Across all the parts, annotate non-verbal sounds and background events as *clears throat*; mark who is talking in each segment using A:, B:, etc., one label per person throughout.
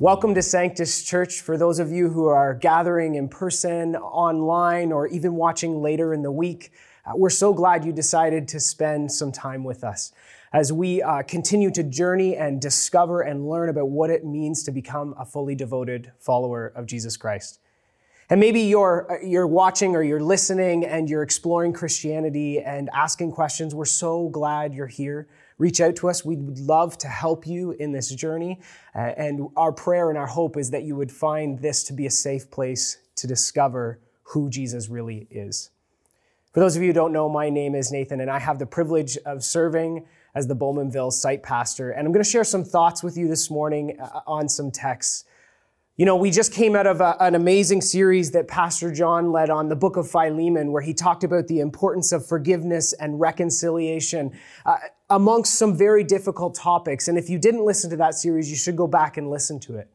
A: Welcome to Sanctus Church. For those of you who are gathering in person, online, or even watching later in the week, uh, we're so glad you decided to spend some time with us as we uh, continue to journey and discover and learn about what it means to become a fully devoted follower of Jesus Christ. And maybe you're, uh, you're watching or you're listening and you're exploring Christianity and asking questions. We're so glad you're here reach out to us. We would love to help you in this journey. Uh, and our prayer and our hope is that you would find this to be a safe place to discover who Jesus really is. For those of you who don't know, my name is Nathan, and I have the privilege of serving as the Bowmanville site pastor. And I'm going to share some thoughts with you this morning uh, on some texts you know, we just came out of a, an amazing series that Pastor John led on the book of Philemon, where he talked about the importance of forgiveness and reconciliation uh, amongst some very difficult topics. And if you didn't listen to that series, you should go back and listen to it.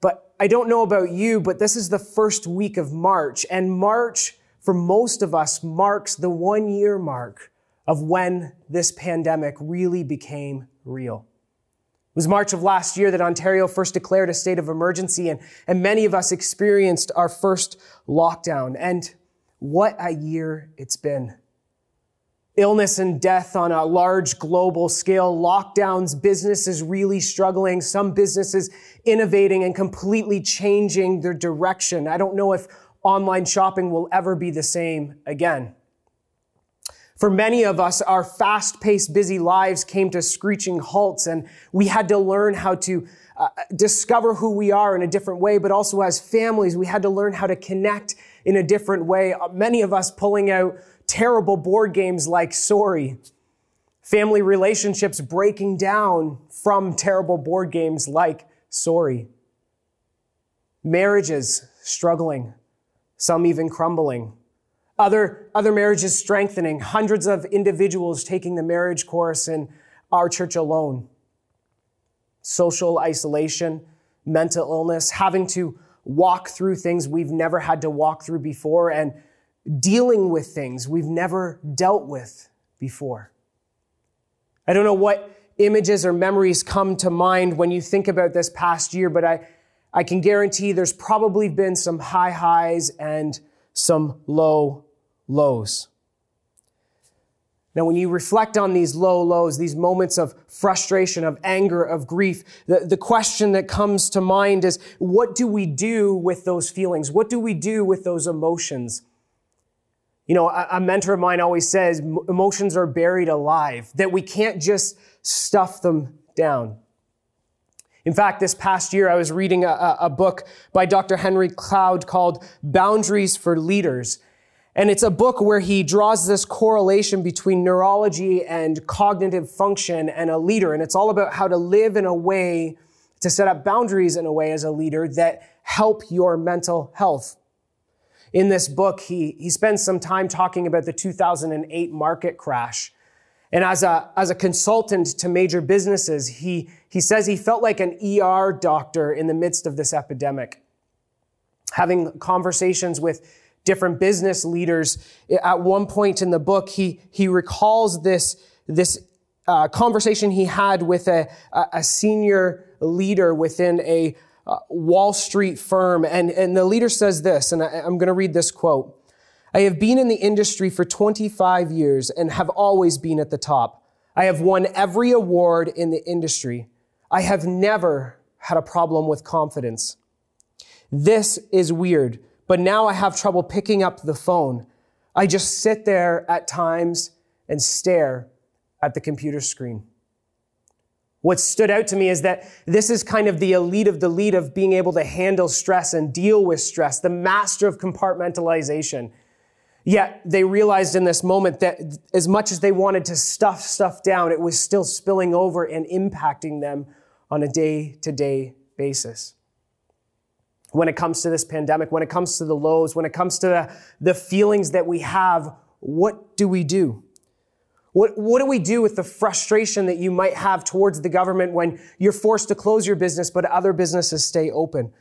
A: But I don't know about you, but this is the first week of March, and March, for most of us, marks the one year mark of when this pandemic really became real. It was March of last year that Ontario first declared a state of emergency, and, and many of us experienced our first lockdown. And what a year it's been. Illness and death on a large global scale, lockdowns, businesses really struggling, some businesses innovating and completely changing their direction. I don't know if online shopping will ever be the same again. For many of us, our fast paced, busy lives came to screeching halts, and we had to learn how to uh, discover who we are in a different way, but also as families, we had to learn how to connect in a different way. Uh, many of us pulling out terrible board games like Sorry, family relationships breaking down from terrible board games like Sorry, marriages struggling, some even crumbling. Other, other marriages strengthening, hundreds of individuals taking the marriage course in our church alone. Social isolation, mental illness, having to walk through things we've never had to walk through before, and dealing with things we've never dealt with before. I don't know what images or memories come to mind when you think about this past year, but I, I can guarantee there's probably been some high highs and some low lows. Now, when you reflect on these low lows, these moments of frustration, of anger, of grief, the, the question that comes to mind is what do we do with those feelings? What do we do with those emotions? You know, a, a mentor of mine always says emotions are buried alive, that we can't just stuff them down. In fact, this past year, I was reading a, a book by Dr. Henry Cloud called Boundaries for Leaders. And it's a book where he draws this correlation between neurology and cognitive function and a leader. And it's all about how to live in a way, to set up boundaries in a way as a leader that help your mental health. In this book, he, he spends some time talking about the 2008 market crash. And as a, as a consultant to major businesses, he, he says he felt like an ER doctor in the midst of this epidemic. Having conversations with different business leaders. At one point in the book, he, he recalls this, this uh, conversation he had with a, a senior leader within a uh, Wall Street firm. And, and the leader says this, and I, I'm going to read this quote. I have been in the industry for 25 years and have always been at the top. I have won every award in the industry. I have never had a problem with confidence. This is weird but now I have trouble picking up the phone. I just sit there at times and stare at the computer screen. What stood out to me is that this is kind of the elite of the elite of being able to handle stress and deal with stress, the master of compartmentalization. Yet they realized in this moment that as much as they wanted to stuff stuff down, it was still spilling over and impacting them on a day to day basis when it comes to this pandemic, when it comes to the lows, when it comes to the, the feelings that we have, what do we do? What, what do we do with the frustration that you might have towards the government when you're forced to close your business, but other businesses stay open?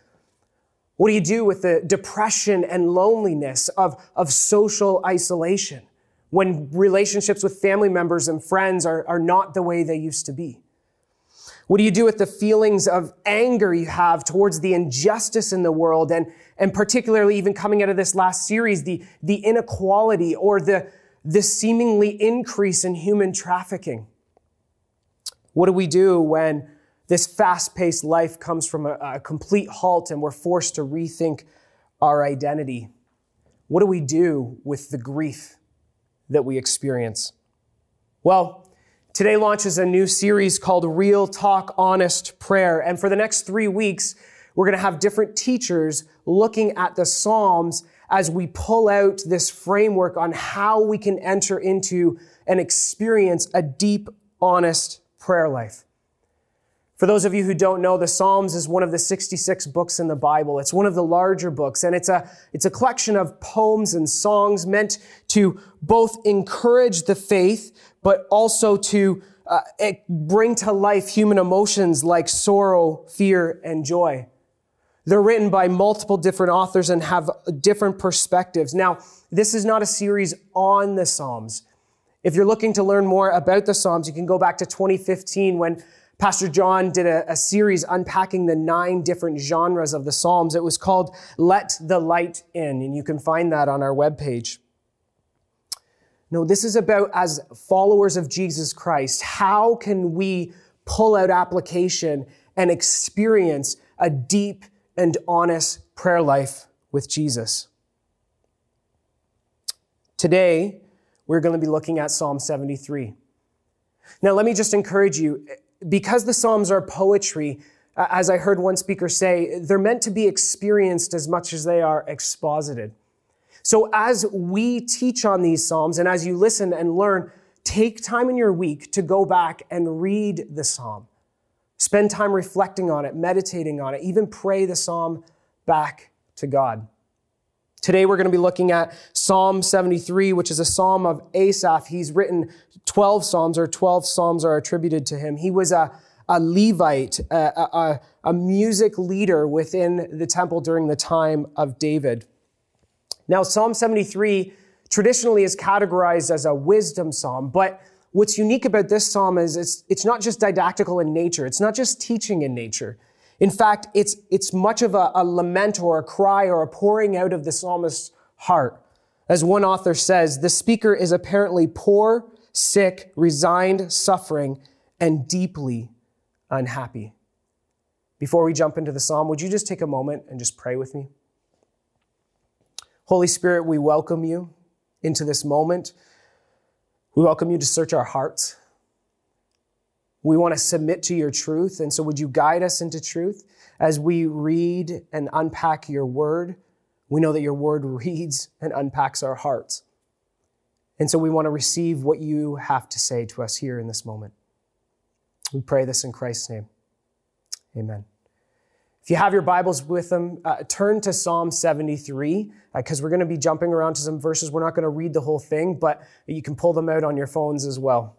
A: What do you do with the depression and loneliness of, of social isolation when relationships with family members and friends are, are not the way they used to be? What do you do with the feelings of anger you have towards the injustice in the world and, and particularly even coming out of this last series, the, the inequality or the, the seemingly increase in human trafficking? What do we do when this fast paced life comes from a, a complete halt and we're forced to rethink our identity? What do we do with the grief that we experience? Well, Today launches a new series called Real Talk Honest Prayer. And for the next three weeks, we're going to have different teachers looking at the Psalms as we pull out this framework on how we can enter into and experience a deep, honest prayer life. For those of you who don't know, the Psalms is one of the 66 books in the Bible. It's one of the larger books, and it's a, it's a collection of poems and songs meant to both encourage the faith, but also to uh, bring to life human emotions like sorrow, fear, and joy. They're written by multiple different authors and have different perspectives. Now, this is not a series on the Psalms. If you're looking to learn more about the Psalms, you can go back to 2015 when Pastor John did a, a, series unpacking the nine different genres of the Psalms. It was called Let the Light In, and you can find that on our webpage. No, this is about as followers of Jesus Christ, how can we pull out application and experience a deep and honest prayer life with Jesus? Today, we're going to be looking at Psalm 73. Now, let me just encourage you, because the Psalms are poetry, as I heard one speaker say, they're meant to be experienced as much as they are exposited. So as we teach on these Psalms and as you listen and learn, take time in your week to go back and read the Psalm. Spend time reflecting on it, meditating on it, even pray the Psalm back to God. Today we're going to be looking at Psalm 73, which is a psalm of Asaph. He's written 12 psalms, or 12 psalms are attributed to him. He was a, a Levite, a, a, a music leader within the temple during the time of David. Now, Psalm 73 traditionally is categorized as a wisdom psalm, but what's unique about this psalm is it's, it's not just didactical in nature. It's not just teaching in nature. In fact, it's, it's much of a, a lament or a cry or a pouring out of the psalmist's heart. As one author says, the speaker is apparently poor, sick, resigned, suffering, and deeply unhappy. Before we jump into the psalm, would you just take a moment and just pray with me? Holy Spirit, we welcome you into this moment. We welcome you to search our hearts. We want to submit to your truth. And so, would you guide us into truth as we read and unpack your word? We know that your word *laughs* reads and unpacks our hearts. And so, we want to receive what you have to say to us here in this moment. We pray this in Christ's name. Amen. If you have your Bibles with them, uh, turn to Psalm 73 because uh, we're going to be jumping around to some verses. We're not going to read the whole thing, but you can pull them out on your phones as well.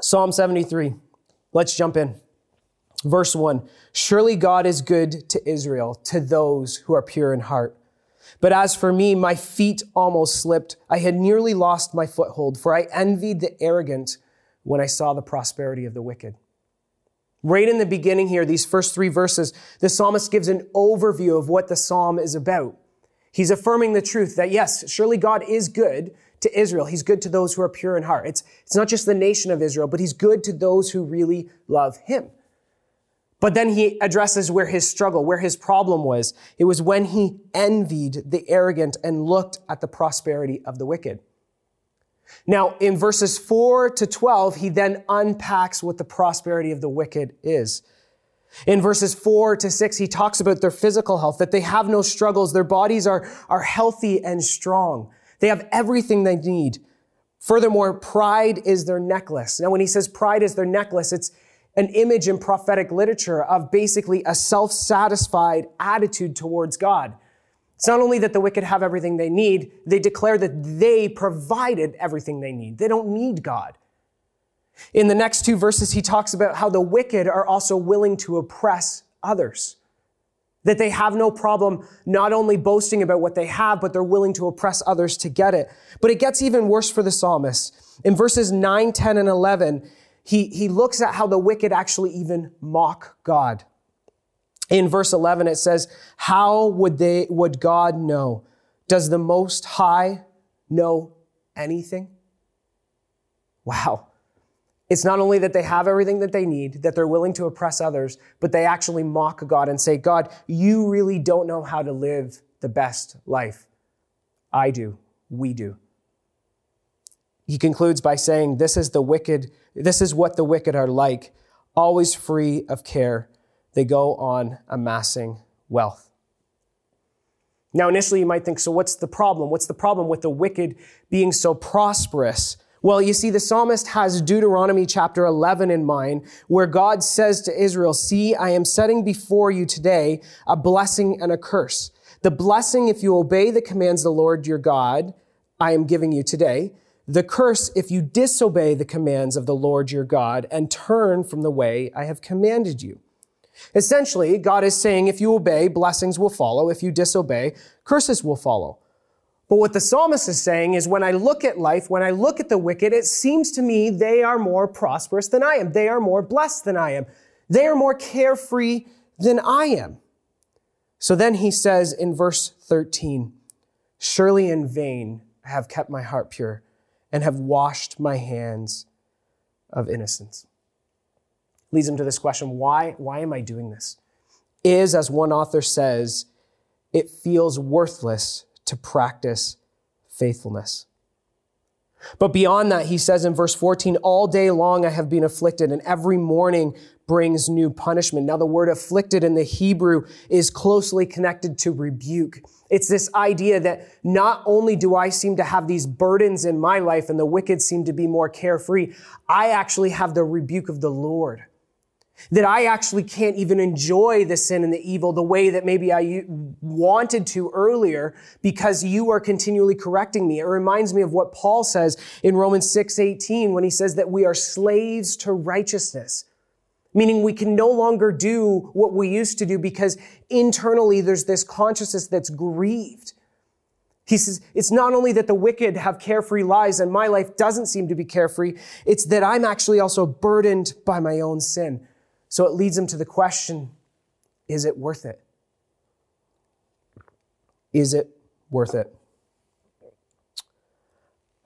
A: Psalm 73. Let's jump in. Verse 1 Surely God is good to Israel, to those who are pure in heart. But as for me, my feet almost slipped. I had nearly lost my foothold, for I envied the arrogant when I saw the prosperity of the wicked. Right in the beginning here, these first three verses, the psalmist gives an overview of what the psalm is about. He's affirming the truth that yes, surely God is good to Israel. He's good to those who are pure in heart. It's, it's not just the nation of Israel, but he's good to those who really love him. But then he addresses where his struggle, where his problem was. It was when he envied the arrogant and looked at the prosperity of the wicked. Now, in verses 4 to 12, he then unpacks what the prosperity of the wicked is. In verses 4 to 6, he talks about their physical health, that they have no struggles, their bodies are, are healthy and strong. They have everything they need. Furthermore, pride is their necklace. Now, when he says pride is their necklace, it's an image in prophetic literature of basically a self-satisfied attitude towards God. It's not only that the wicked have everything they need, they declare that they provided everything they need. They don't need God. In the next two verses, he talks about how the wicked are also willing to oppress others. That they have no problem not only boasting about what they have, but they're willing to oppress others to get it. But it gets even worse for the psalmist. In verses 9, 10, and 11, he, he looks at how the wicked actually even mock God. In verse 11, it says, How would they, would God know? Does the Most High know anything? Wow. It's not only that they have everything that they need, that they're willing to oppress others, but they actually mock God and say, God, you really don't know how to live the best life. I do. We do. He concludes by saying, This is the wicked, this is what the wicked are like, always free of care. They go on amassing wealth. Now, initially, you might think, so what's the problem? What's the problem with the wicked being so prosperous? Well, you see, the psalmist has Deuteronomy chapter 11 in mind, where God says to Israel, See, I am setting before you today a blessing and a curse. The blessing, if you obey the commands of the Lord your God, I am giving you today. The curse, if you disobey the commands of the Lord your God and turn from the way I have commanded you. Essentially, God is saying if you obey, blessings will follow. If you disobey, curses will follow. But what the psalmist is saying is when I look at life, when I look at the wicked, it seems to me they are more prosperous than I am. They are more blessed than I am. They are more carefree than I am. So then he says in verse 13, Surely in vain I have kept my heart pure and have washed my hands of innocence. Leads him to this question why, why am I doing this? Is, as one author says, it feels worthless to practice faithfulness. But beyond that, he says in verse 14, all day long I have been afflicted, and every morning brings new punishment. Now, the word afflicted in the Hebrew is closely connected to rebuke. It's this idea that not only do I seem to have these burdens in my life and the wicked seem to be more carefree, I actually have the rebuke of the Lord. That I actually can't even enjoy the sin and the evil the way that maybe I wanted to earlier because you are continually correcting me. It reminds me of what Paul says in Romans 6 18 when he says that we are slaves to righteousness meaning we can no longer do what we used to do because internally there's this consciousness that's grieved. He says, it's not only that the wicked have carefree lives and my life doesn't seem to be carefree, it's that I'm actually also burdened by my own sin. So it leads him to the question, is it worth it? Is it worth it?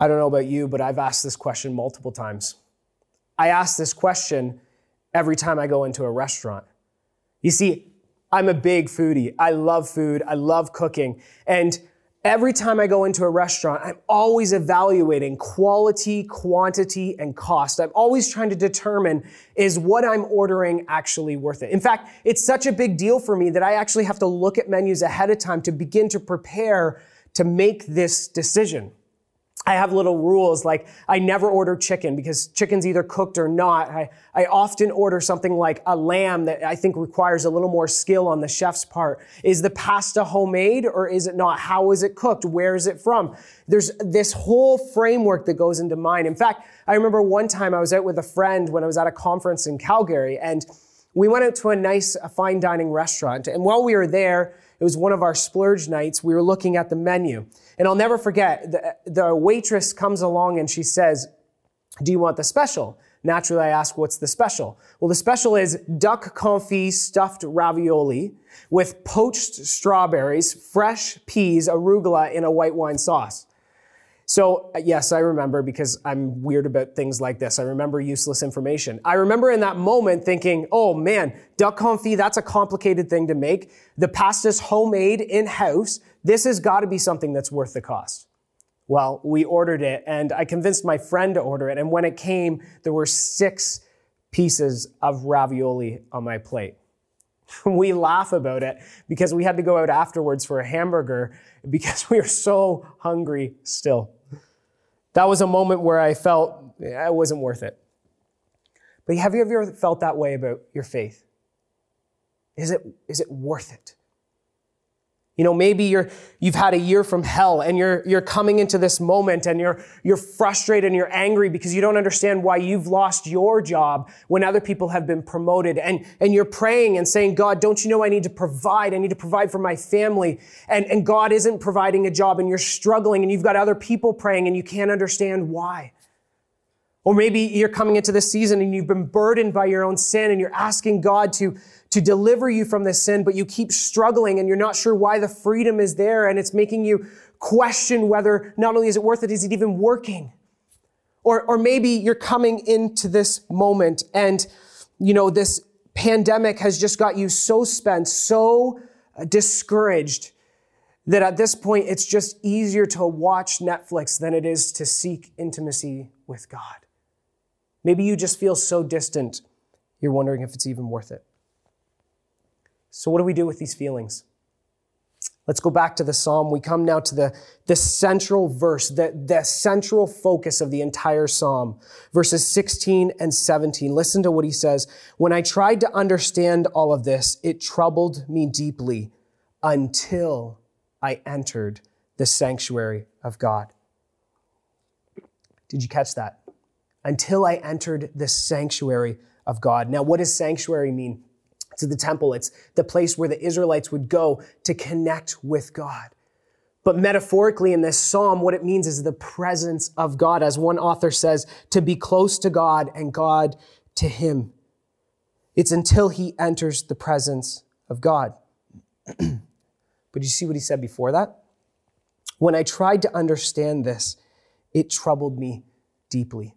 A: I don't know about you, but I've asked this question multiple times. I ask this question every time I go into a restaurant. You see, I'm a big foodie. I love food. I love cooking. And every time I go into a restaurant, I'm always evaluating quality, quantity, and cost. I'm always trying to determine is what I'm ordering actually worth it. In fact, it's such a big deal for me that I actually have to look at menus ahead of time to begin to prepare to make this decision. I have little rules like I never order chicken because chicken's either cooked or not. I, I often order something like a lamb that I think requires a little more skill on the chef's part. Is the pasta homemade or is it not? How is it cooked? Where is it from? There's this whole framework that goes into mine. In fact, I remember one time I was out with a friend when I was at a conference in Calgary and we went out to a nice a fine dining restaurant. And while we were there, it was one of our splurge nights. We were looking at the menu. And I'll never forget, the, the waitress comes along and she says, Do you want the special? Naturally, I ask, What's the special? Well, the special is duck confit stuffed ravioli with poached strawberries, fresh peas, arugula in a white wine sauce. So, uh, yes, I remember because I'm weird about things like this. I remember useless information. I remember in that moment thinking, oh man, duck confit, that's a complicated thing to make. The pasta's homemade in house. This has got to be something that's worth the cost. Well, we ordered it and I convinced my friend to order it. And when it came, there were six pieces of ravioli on my plate. *laughs* we laugh about it because we had to go out afterwards for a hamburger because *laughs* we were so hungry still. That was a moment where I felt it wasn't worth it. But have you ever felt that way about your faith? Is it, is it worth it? You know, maybe you're, you've had a year from hell and you're, you're coming into this moment and you're, you're frustrated and you're angry because you don't understand why you've lost your job when other people have been promoted. And, and you're praying and saying, God, don't you know I need to provide? I need to provide for my family. And, and God isn't providing a job and you're struggling and you've got other people praying and you can't understand why. Or maybe you're coming into this season and you've been burdened by your own sin and you're asking God to, to deliver you from this sin, but you keep struggling and you're not sure why the freedom is there and it's making you question whether not only is it worth it, is it even working? Or, or maybe you're coming into this moment and, you know, this pandemic has just got you so spent, so discouraged that at this point it's just easier to watch Netflix than it is to seek intimacy with God. Maybe you just feel so distant, you're wondering if it's even worth it. So, what do we do with these feelings? Let's go back to the psalm. We come now to the, the central verse, the, the central focus of the entire psalm, verses 16 and 17. Listen to what he says. When I tried to understand all of this, it troubled me deeply until I entered the sanctuary of God. Did you catch that? Until I entered the sanctuary of God. Now, what does sanctuary mean? to the temple. It's the place where the Israelites would go to connect with God. But metaphorically in this psalm, what it means is the presence of God. As one author says, to be close to God and God to him. It's until he enters the presence of God. *clears throat* but you see what he said before that? When I tried to understand this, it troubled me deeply.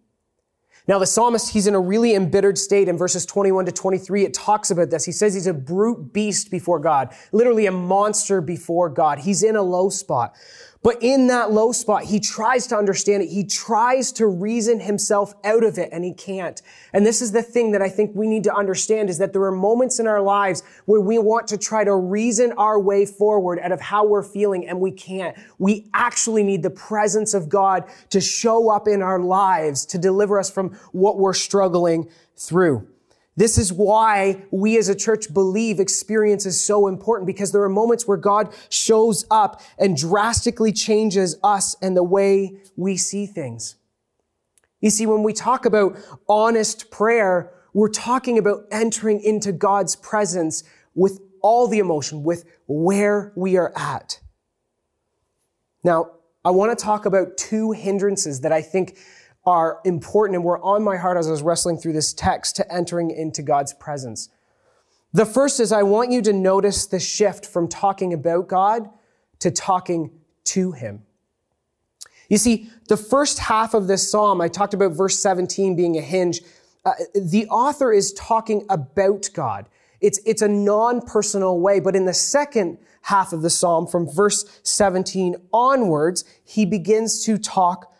A: Now, the psalmist, he's in a really embittered state. In verses 21 to 23, it talks about this. He says he's a brute beast before God, literally a monster before God. He's in a low spot. But in that low spot, he tries to understand it. He tries to reason himself out of it and he can't. And this is the thing that I think we need to understand is that there are moments in our lives where we want to try to reason our way forward out of how we're feeling and we can't. We actually need the presence of God to show up in our lives to deliver us from what we're struggling through. This is why we as a church believe experience is so important because there are moments where God shows up and drastically changes us and the way we see things. You see, when we talk about honest prayer, we're talking about entering into God's presence with all the emotion, with where we are at. Now, I want to talk about two hindrances that I think are important and were on my heart as I was wrestling through this text to entering into God's presence. The first is I want you to notice the shift from talking about God to talking to Him. You see, the first half of this psalm, I talked about verse 17 being a hinge. Uh, the author is talking about God. It's, it's a non-personal way, but in the second half of the psalm, from verse 17 onwards, he begins to talk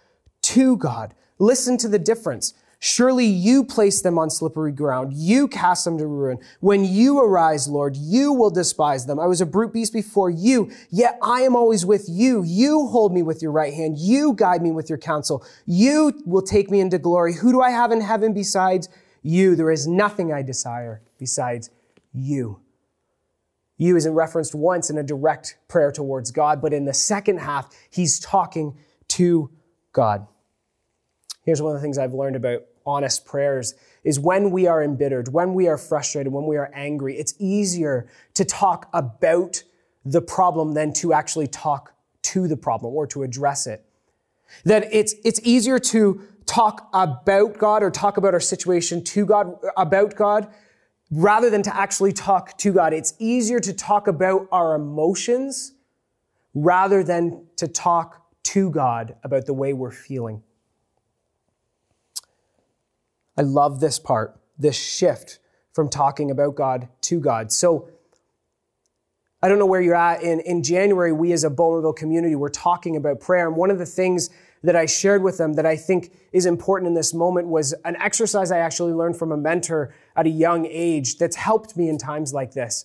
A: to God. Listen to the difference. Surely you place them on slippery ground. You cast them to ruin. When you arise, Lord, you will despise them. I was a brute beast before you, yet I am always with you. You hold me with your right hand. You guide me with your counsel. You will take me into glory. Who do I have in heaven besides you? There is nothing I desire besides you. You isn't referenced once in a direct prayer towards God, but in the second half, he's talking to God. Here's one of the things I've learned about honest prayers is when we are embittered, when we are frustrated, when we are angry, it's easier to talk about the problem than to actually talk to the problem or to address it. That it's, it's easier to talk about God or talk about our situation to God, about God, rather than to actually talk to God. It's easier to talk about our emotions rather than to talk to God about the way we're feeling. I love this part, this shift from talking about God to God. So, I don't know where you're at. In, in January, we as a Bowmanville community were talking about prayer. And one of the things that I shared with them that I think is important in this moment was an exercise I actually learned from a mentor at a young age that's helped me in times like this.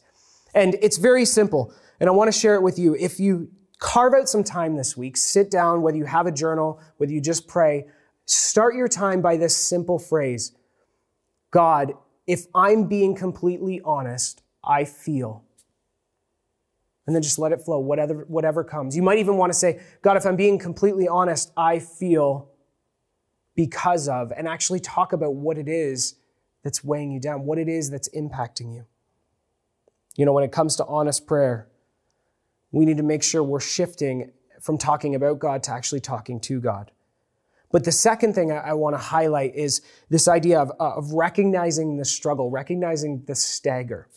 A: And it's very simple. And I want to share it with you. If you carve out some time this week, sit down, whether you have a journal, whether you just pray, Start your time by this simple phrase God, if I'm being completely honest, I feel. And then just let it flow, whatever, whatever comes. You might even want to say, God, if I'm being completely honest, I feel because of, and actually talk about what it is that's weighing you down, what it is that's impacting you. You know, when it comes to honest prayer, we need to make sure we're shifting from talking about God to actually talking to God. But the second thing I, I want to highlight is this idea of, uh, of recognizing the struggle, recognizing the stagger.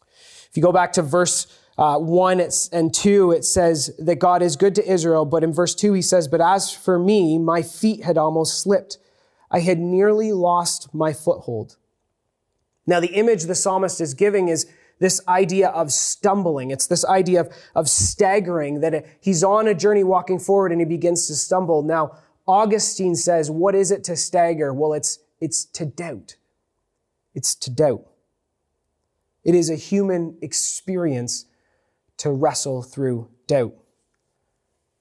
A: If you go back to verse uh, 1 and 2, it says that God is good to Israel. But in verse 2, he says, But as for me, my feet had almost slipped. I had nearly lost my foothold. Now, the image the psalmist is giving is this idea of stumbling. It's this idea of, of staggering, that he's on a journey walking forward and he begins to stumble. Now, Augustine says, What is it to stagger? Well, it's, it's to doubt. It's to doubt. It is a human experience to wrestle through doubt.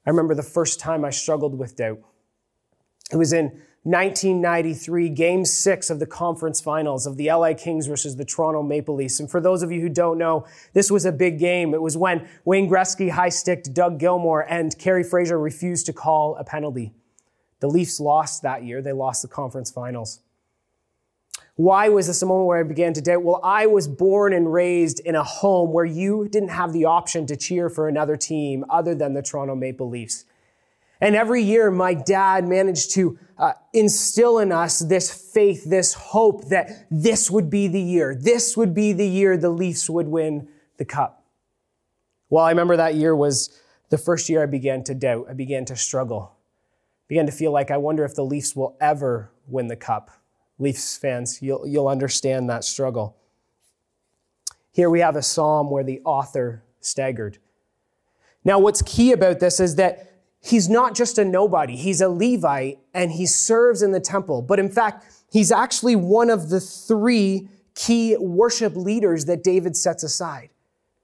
A: I remember the first time I struggled with doubt. It was in 1993, game six of the conference finals of the LA Kings versus the Toronto Maple Leafs. And for those of you who don't know, this was a big game. It was when Wayne Gretzky high sticked Doug Gilmour and Kerry Fraser refused to call a penalty. The Leafs lost that year. They lost the conference finals. Why was this a moment where I began to doubt? Well, I was born and raised in a home where you didn't have the option to cheer for another team other than the Toronto Maple Leafs. And every year, my dad managed to uh, instill in us this faith, this hope that this would be the year. This would be the year the Leafs would win the cup. Well, I remember that year was the first year I began to doubt. I began to struggle. I began to feel like I wonder if the Leafs will ever win the cup. Leafs fans, you'll, you'll understand that struggle. Here we have a psalm where the author staggered. Now, what's key about this is that he's not just a nobody, he's a Levite and he serves in the temple. But in fact, he's actually one of the three key worship leaders that David sets aside.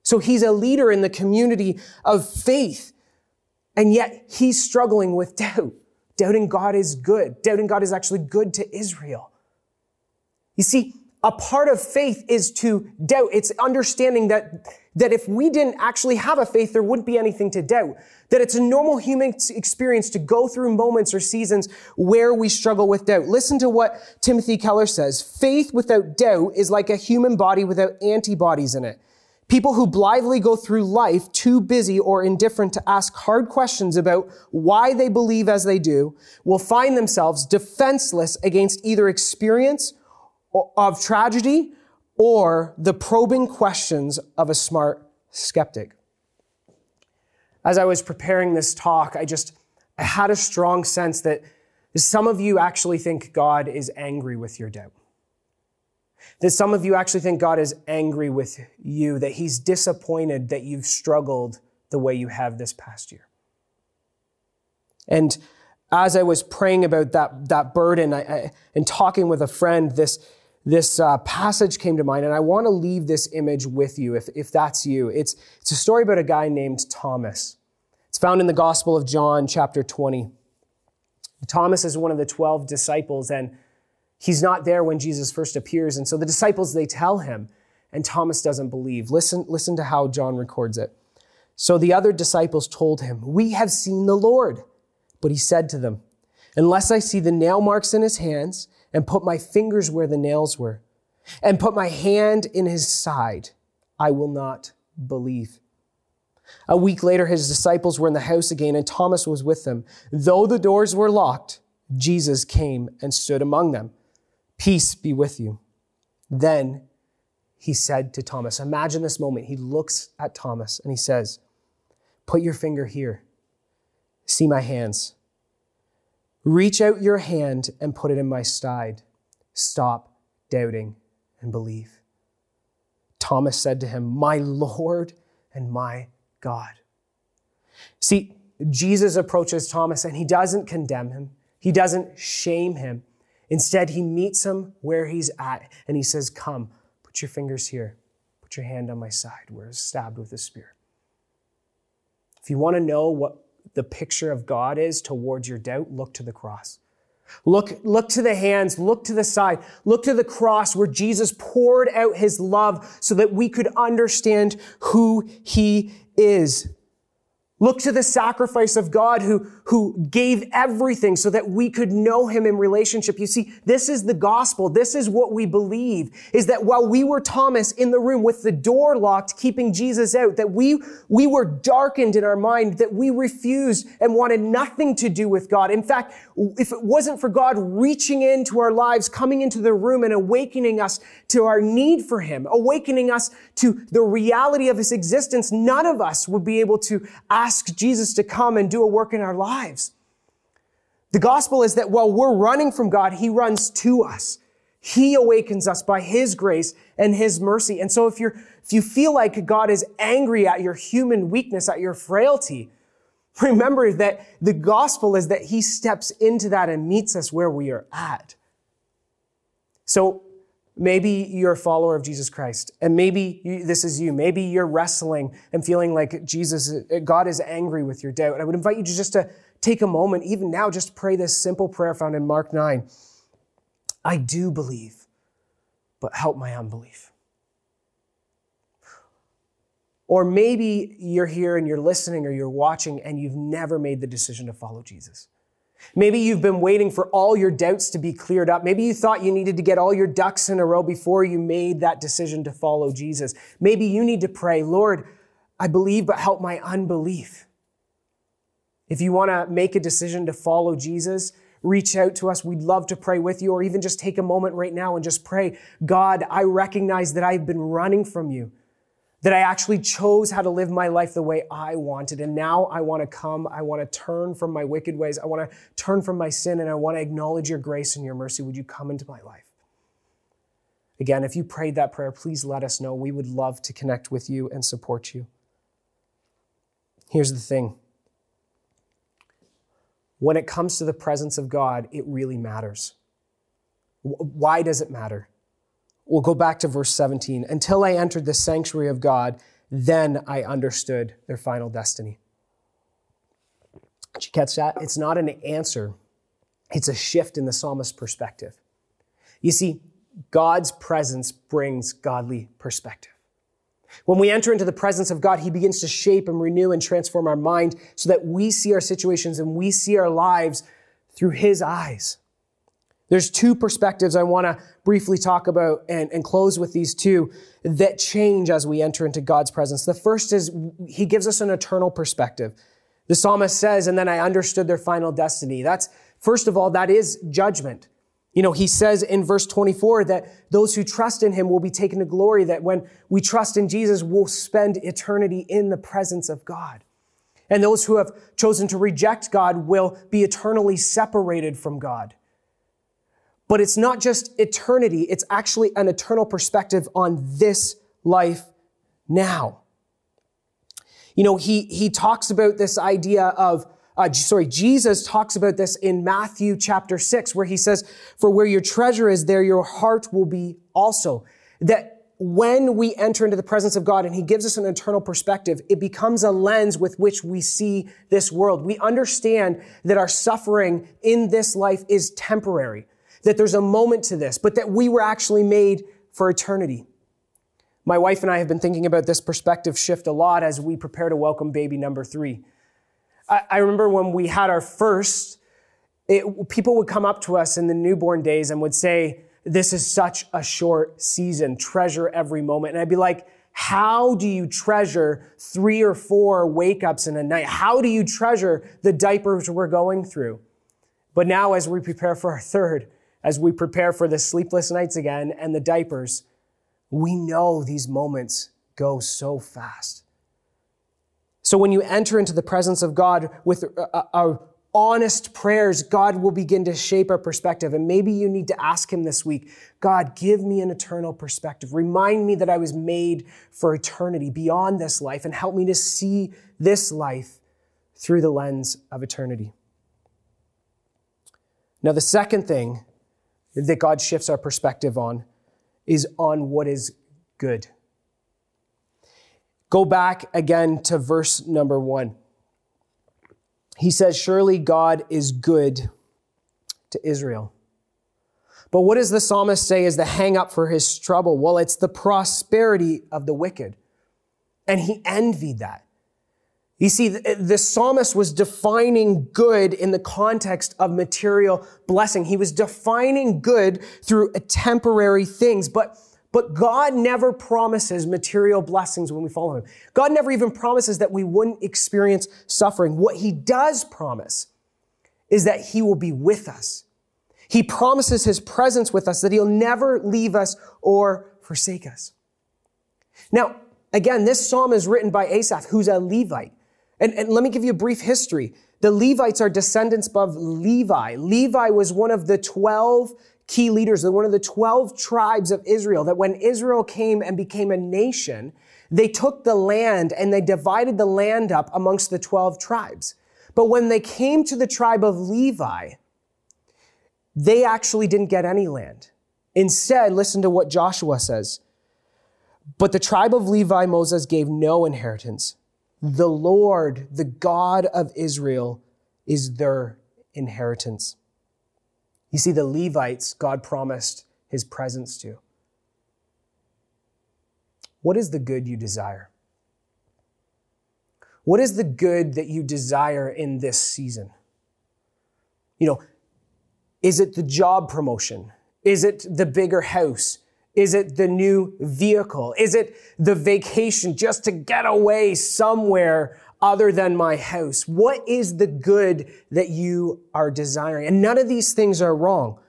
A: So he's a leader in the community of faith. And yet he's struggling with doubt, doubting God is good, doubting God is actually good to Israel. You see, a part of faith is to doubt. It's understanding that, that if we didn't actually have a faith, there wouldn't be anything to doubt. That it's a normal human experience to go through moments or seasons where we struggle with doubt. Listen to what Timothy Keller says. Faith without doubt is like a human body without antibodies in it. People who blithely go through life too busy or indifferent to ask hard questions about why they believe as they do will find themselves defenseless against either experience of tragedy or the probing questions of a smart skeptic. As I was preparing this talk, I just I had a strong sense that some of you actually think God is angry with your doubt. That some of you actually think God is angry with you, that He's disappointed that you've struggled the way you have this past year. And as I was praying about that, that burden I, I, and talking with a friend, this, this uh, passage came to mind, and I want to leave this image with you if, if that's you. It's, it's a story about a guy named Thomas. It's found in the Gospel of John, chapter 20. Thomas is one of the 12 disciples, and he's not there when Jesus first appears. And so the disciples, they tell him, and Thomas doesn't believe. Listen, listen to how John records it. So the other disciples told him, We have seen the Lord. But he said to them, Unless I see the nail marks in his hands, and put my fingers where the nails were and put my hand in his side, I will not believe. A week later, his disciples were in the house again, and Thomas was with them. Though the doors were locked, Jesus came and stood among them. Peace be with you. Then he said to Thomas, Imagine this moment. He looks at Thomas and he says, Put your finger here. See my hands. Reach out your hand and put it in my side. Stop doubting and believe. Thomas said to him, My Lord and my God. See, Jesus approaches Thomas and he doesn't condemn him, he doesn't shame him. Instead, he meets him where he's at and he says, Come, put your fingers here, put your hand on my side where it's stabbed with the spear. If you want to know what the picture of God is towards your doubt, look to the cross. Look, look to the hands, look to the side, look to the cross where Jesus poured out his love so that we could understand who he is. Look to the sacrifice of God who, who gave everything so that we could know him in relationship. You see, this is the gospel. This is what we believe is that while we were Thomas in the room with the door locked, keeping Jesus out, that we, we were darkened in our mind, that we refused and wanted nothing to do with God. In fact, if it wasn't for God reaching into our lives, coming into the room and awakening us to our need for him, awakening us to the reality of his existence, none of us would be able to ask ask Jesus to come and do a work in our lives. The gospel is that while we're running from God, He runs to us. He awakens us by His grace and His mercy. And so if you're, if you feel like God is angry at your human weakness, at your frailty, remember that the gospel is that He steps into that and meets us where we are at. So Maybe you're a follower of Jesus Christ, and maybe you, this is you. Maybe you're wrestling and feeling like Jesus, God is angry with your doubt. I would invite you to just to take a moment, even now, just pray this simple prayer found in Mark 9. I do believe, but help my unbelief. Or maybe you're here and you're listening or you're watching and you've never made the decision to follow Jesus. Maybe you've been waiting for all your doubts to be cleared up. Maybe you thought you needed to get all your ducks in a row before you made that decision to follow Jesus. Maybe you need to pray, Lord, I believe, but help my unbelief. If you want to make a decision to follow Jesus, reach out to us. We'd love to pray with you, or even just take a moment right now and just pray, God, I recognize that I've been running from you that I actually chose how to live my life the way I wanted. And now I want to come. I want to turn from my wicked ways. I want to turn from my sin and I want to acknowledge your grace and your mercy. Would you come into my life? Again, if you prayed that prayer, please let us know. We would love to connect with you and support you. Here's the thing when it comes to the presence of God, it really matters. Why does it matter? We'll go back to verse 17. Until I entered the sanctuary of God, then I understood their final destiny. Did you catch that? It's not an answer, it's a shift in the psalmist's perspective. You see, God's presence brings godly perspective. When we enter into the presence of God, He begins to shape and renew and transform our mind so that we see our situations and we see our lives through His eyes. There's two perspectives I want to briefly talk about and, and close with these two that change as we enter into God's presence. The first is he gives us an eternal perspective. The psalmist says, and then I understood their final destiny. That's, first of all, that is judgment. You know, he says in verse 24 that those who trust in him will be taken to glory, that when we trust in Jesus, we'll spend eternity in the presence of God. And those who have chosen to reject God will be eternally separated from God. But it's not just eternity, it's actually an eternal perspective on this life now. You know, he, he talks about this idea of, uh, sorry, Jesus talks about this in Matthew chapter 6, where he says, For where your treasure is, there your heart will be also. That when we enter into the presence of God and He gives us an eternal perspective, it becomes a lens with which we see this world. We understand that our suffering in this life is temporary that there's a moment to this, but that we were actually made for eternity. My wife and I have been thinking about this perspective shift a lot as we prepare to welcome baby number three. I, I remember when we had our first, it, people would come up to us in the newborn days and would say, This is such a short season, treasure every moment. And I'd be like, how do you treasure three or four wake ups in a night? How do you treasure the diapers we're going through? But now, as we prepare for our third, as we prepare for the sleepless nights again and the diapers, we know these moments go so fast. So when you enter into the presence of God with our honest prayers, God will begin to shape our perspective. And maybe you need to ask Him this week God, give me an eternal perspective. Remind me that I was made for eternity beyond this life and help me to see this life through the lens of eternity. Now, the second thing that God shifts our perspective on is on what is good. Go back again to verse number one. He says, Surely God is good to Israel. But what does the psalmist say is the hang up for his trouble? Well, it's the prosperity of the wicked. And he envied that. You see, the psalmist was defining good in the context of material blessing. He was defining good through temporary things, but, but God never promises material blessings when we follow him. God never even promises that we wouldn't experience suffering. What he does promise is that he will be with us. He promises his presence with us, that he'll never leave us or forsake us. Now, again, this psalm is written by Asaph, who's a Levite. And, and let me give you a brief history. The Levites are descendants of Levi. Levi was one of the 12 key leaders, one of the 12 tribes of Israel, that when Israel came and became a nation, they took the land and they divided the land up amongst the 12 tribes. But when they came to the tribe of Levi, they actually didn't get any land. Instead, listen to what Joshua says. But the tribe of Levi, Moses gave no inheritance the Lord, the God of Israel, is their inheritance. You see, the Levites, God promised his presence to. What is the good you desire? What is the good that you desire in this season? You know, is it the job promotion? Is it the bigger house? Is it the new vehicle? Is it the vacation just to get away somewhere other than my house? What is the good that you are desiring? And none of these things are wrong.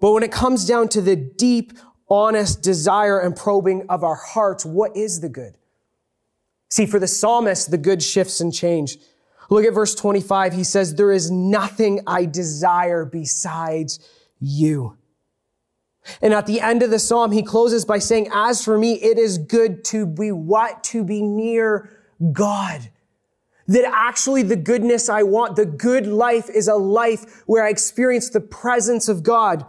A: But when it comes down to the deep, honest desire and probing of our hearts, what is the good? See, for the psalmist, the good shifts and change. Look at verse 25. He says, There is nothing I desire besides you. And at the end of the psalm, he closes by saying, As for me, it is good to be what? To be near God. That actually the goodness I want, the good life is a life where I experience the presence of God.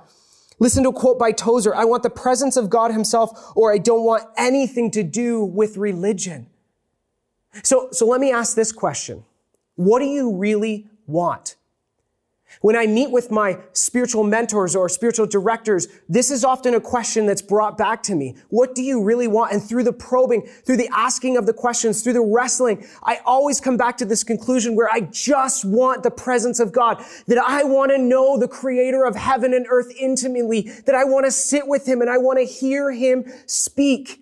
A: Listen to a quote by Tozer. I want the presence of God himself, or I don't want anything to do with religion. So, so let me ask this question. What do you really want? When I meet with my spiritual mentors or spiritual directors, this is often a question that's brought back to me. What do you really want? And through the probing, through the asking of the questions, through the wrestling, I always come back to this conclusion where I just want the presence of God, that I want to know the creator of heaven and earth intimately, that I want to sit with him and I want to hear him speak.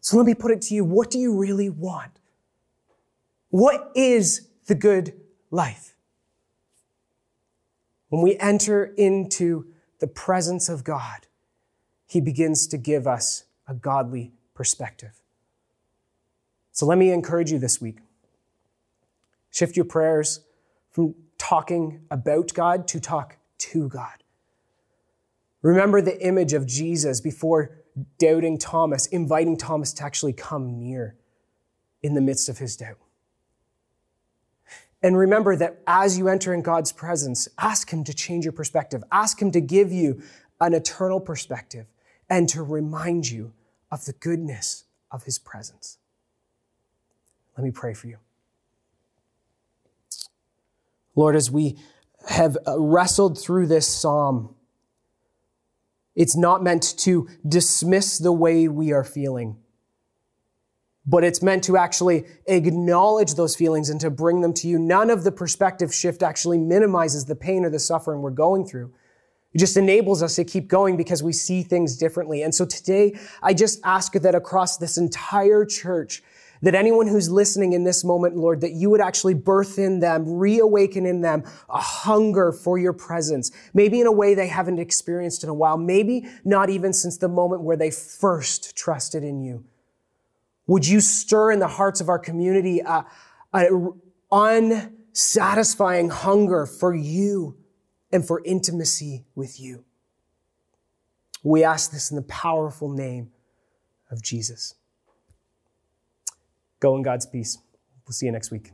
A: So let me put it to you. What do you really want? What is the good life? When we enter into the presence of God, He begins to give us a godly perspective. So let me encourage you this week. Shift your prayers from talking about God to talk to God. Remember the image of Jesus before doubting Thomas, inviting Thomas to actually come near in the midst of his doubt. And remember that as you enter in God's presence, ask Him to change your perspective. Ask Him to give you an eternal perspective and to remind you of the goodness of His presence. Let me pray for you. Lord, as we have uh, wrestled through this psalm, it's not meant to dismiss the way we are feeling but it's meant to actually acknowledge those feelings and to bring them to you. None of the perspective shift actually minimizes the pain or the suffering we're going through. It just enables us to keep going because we see things differently. And so today, I just ask that across this entire church, that anyone who's listening in this moment, Lord, that you would actually birth in them, reawaken in them a hunger for your presence, maybe in a way they haven't experienced in a while, maybe not even since the moment where they first trusted in you. Would you stir in the hearts of our community an unsatisfying hunger for you and for intimacy with you? We ask this in the powerful name of Jesus. Go in God's peace. We'll see you next week.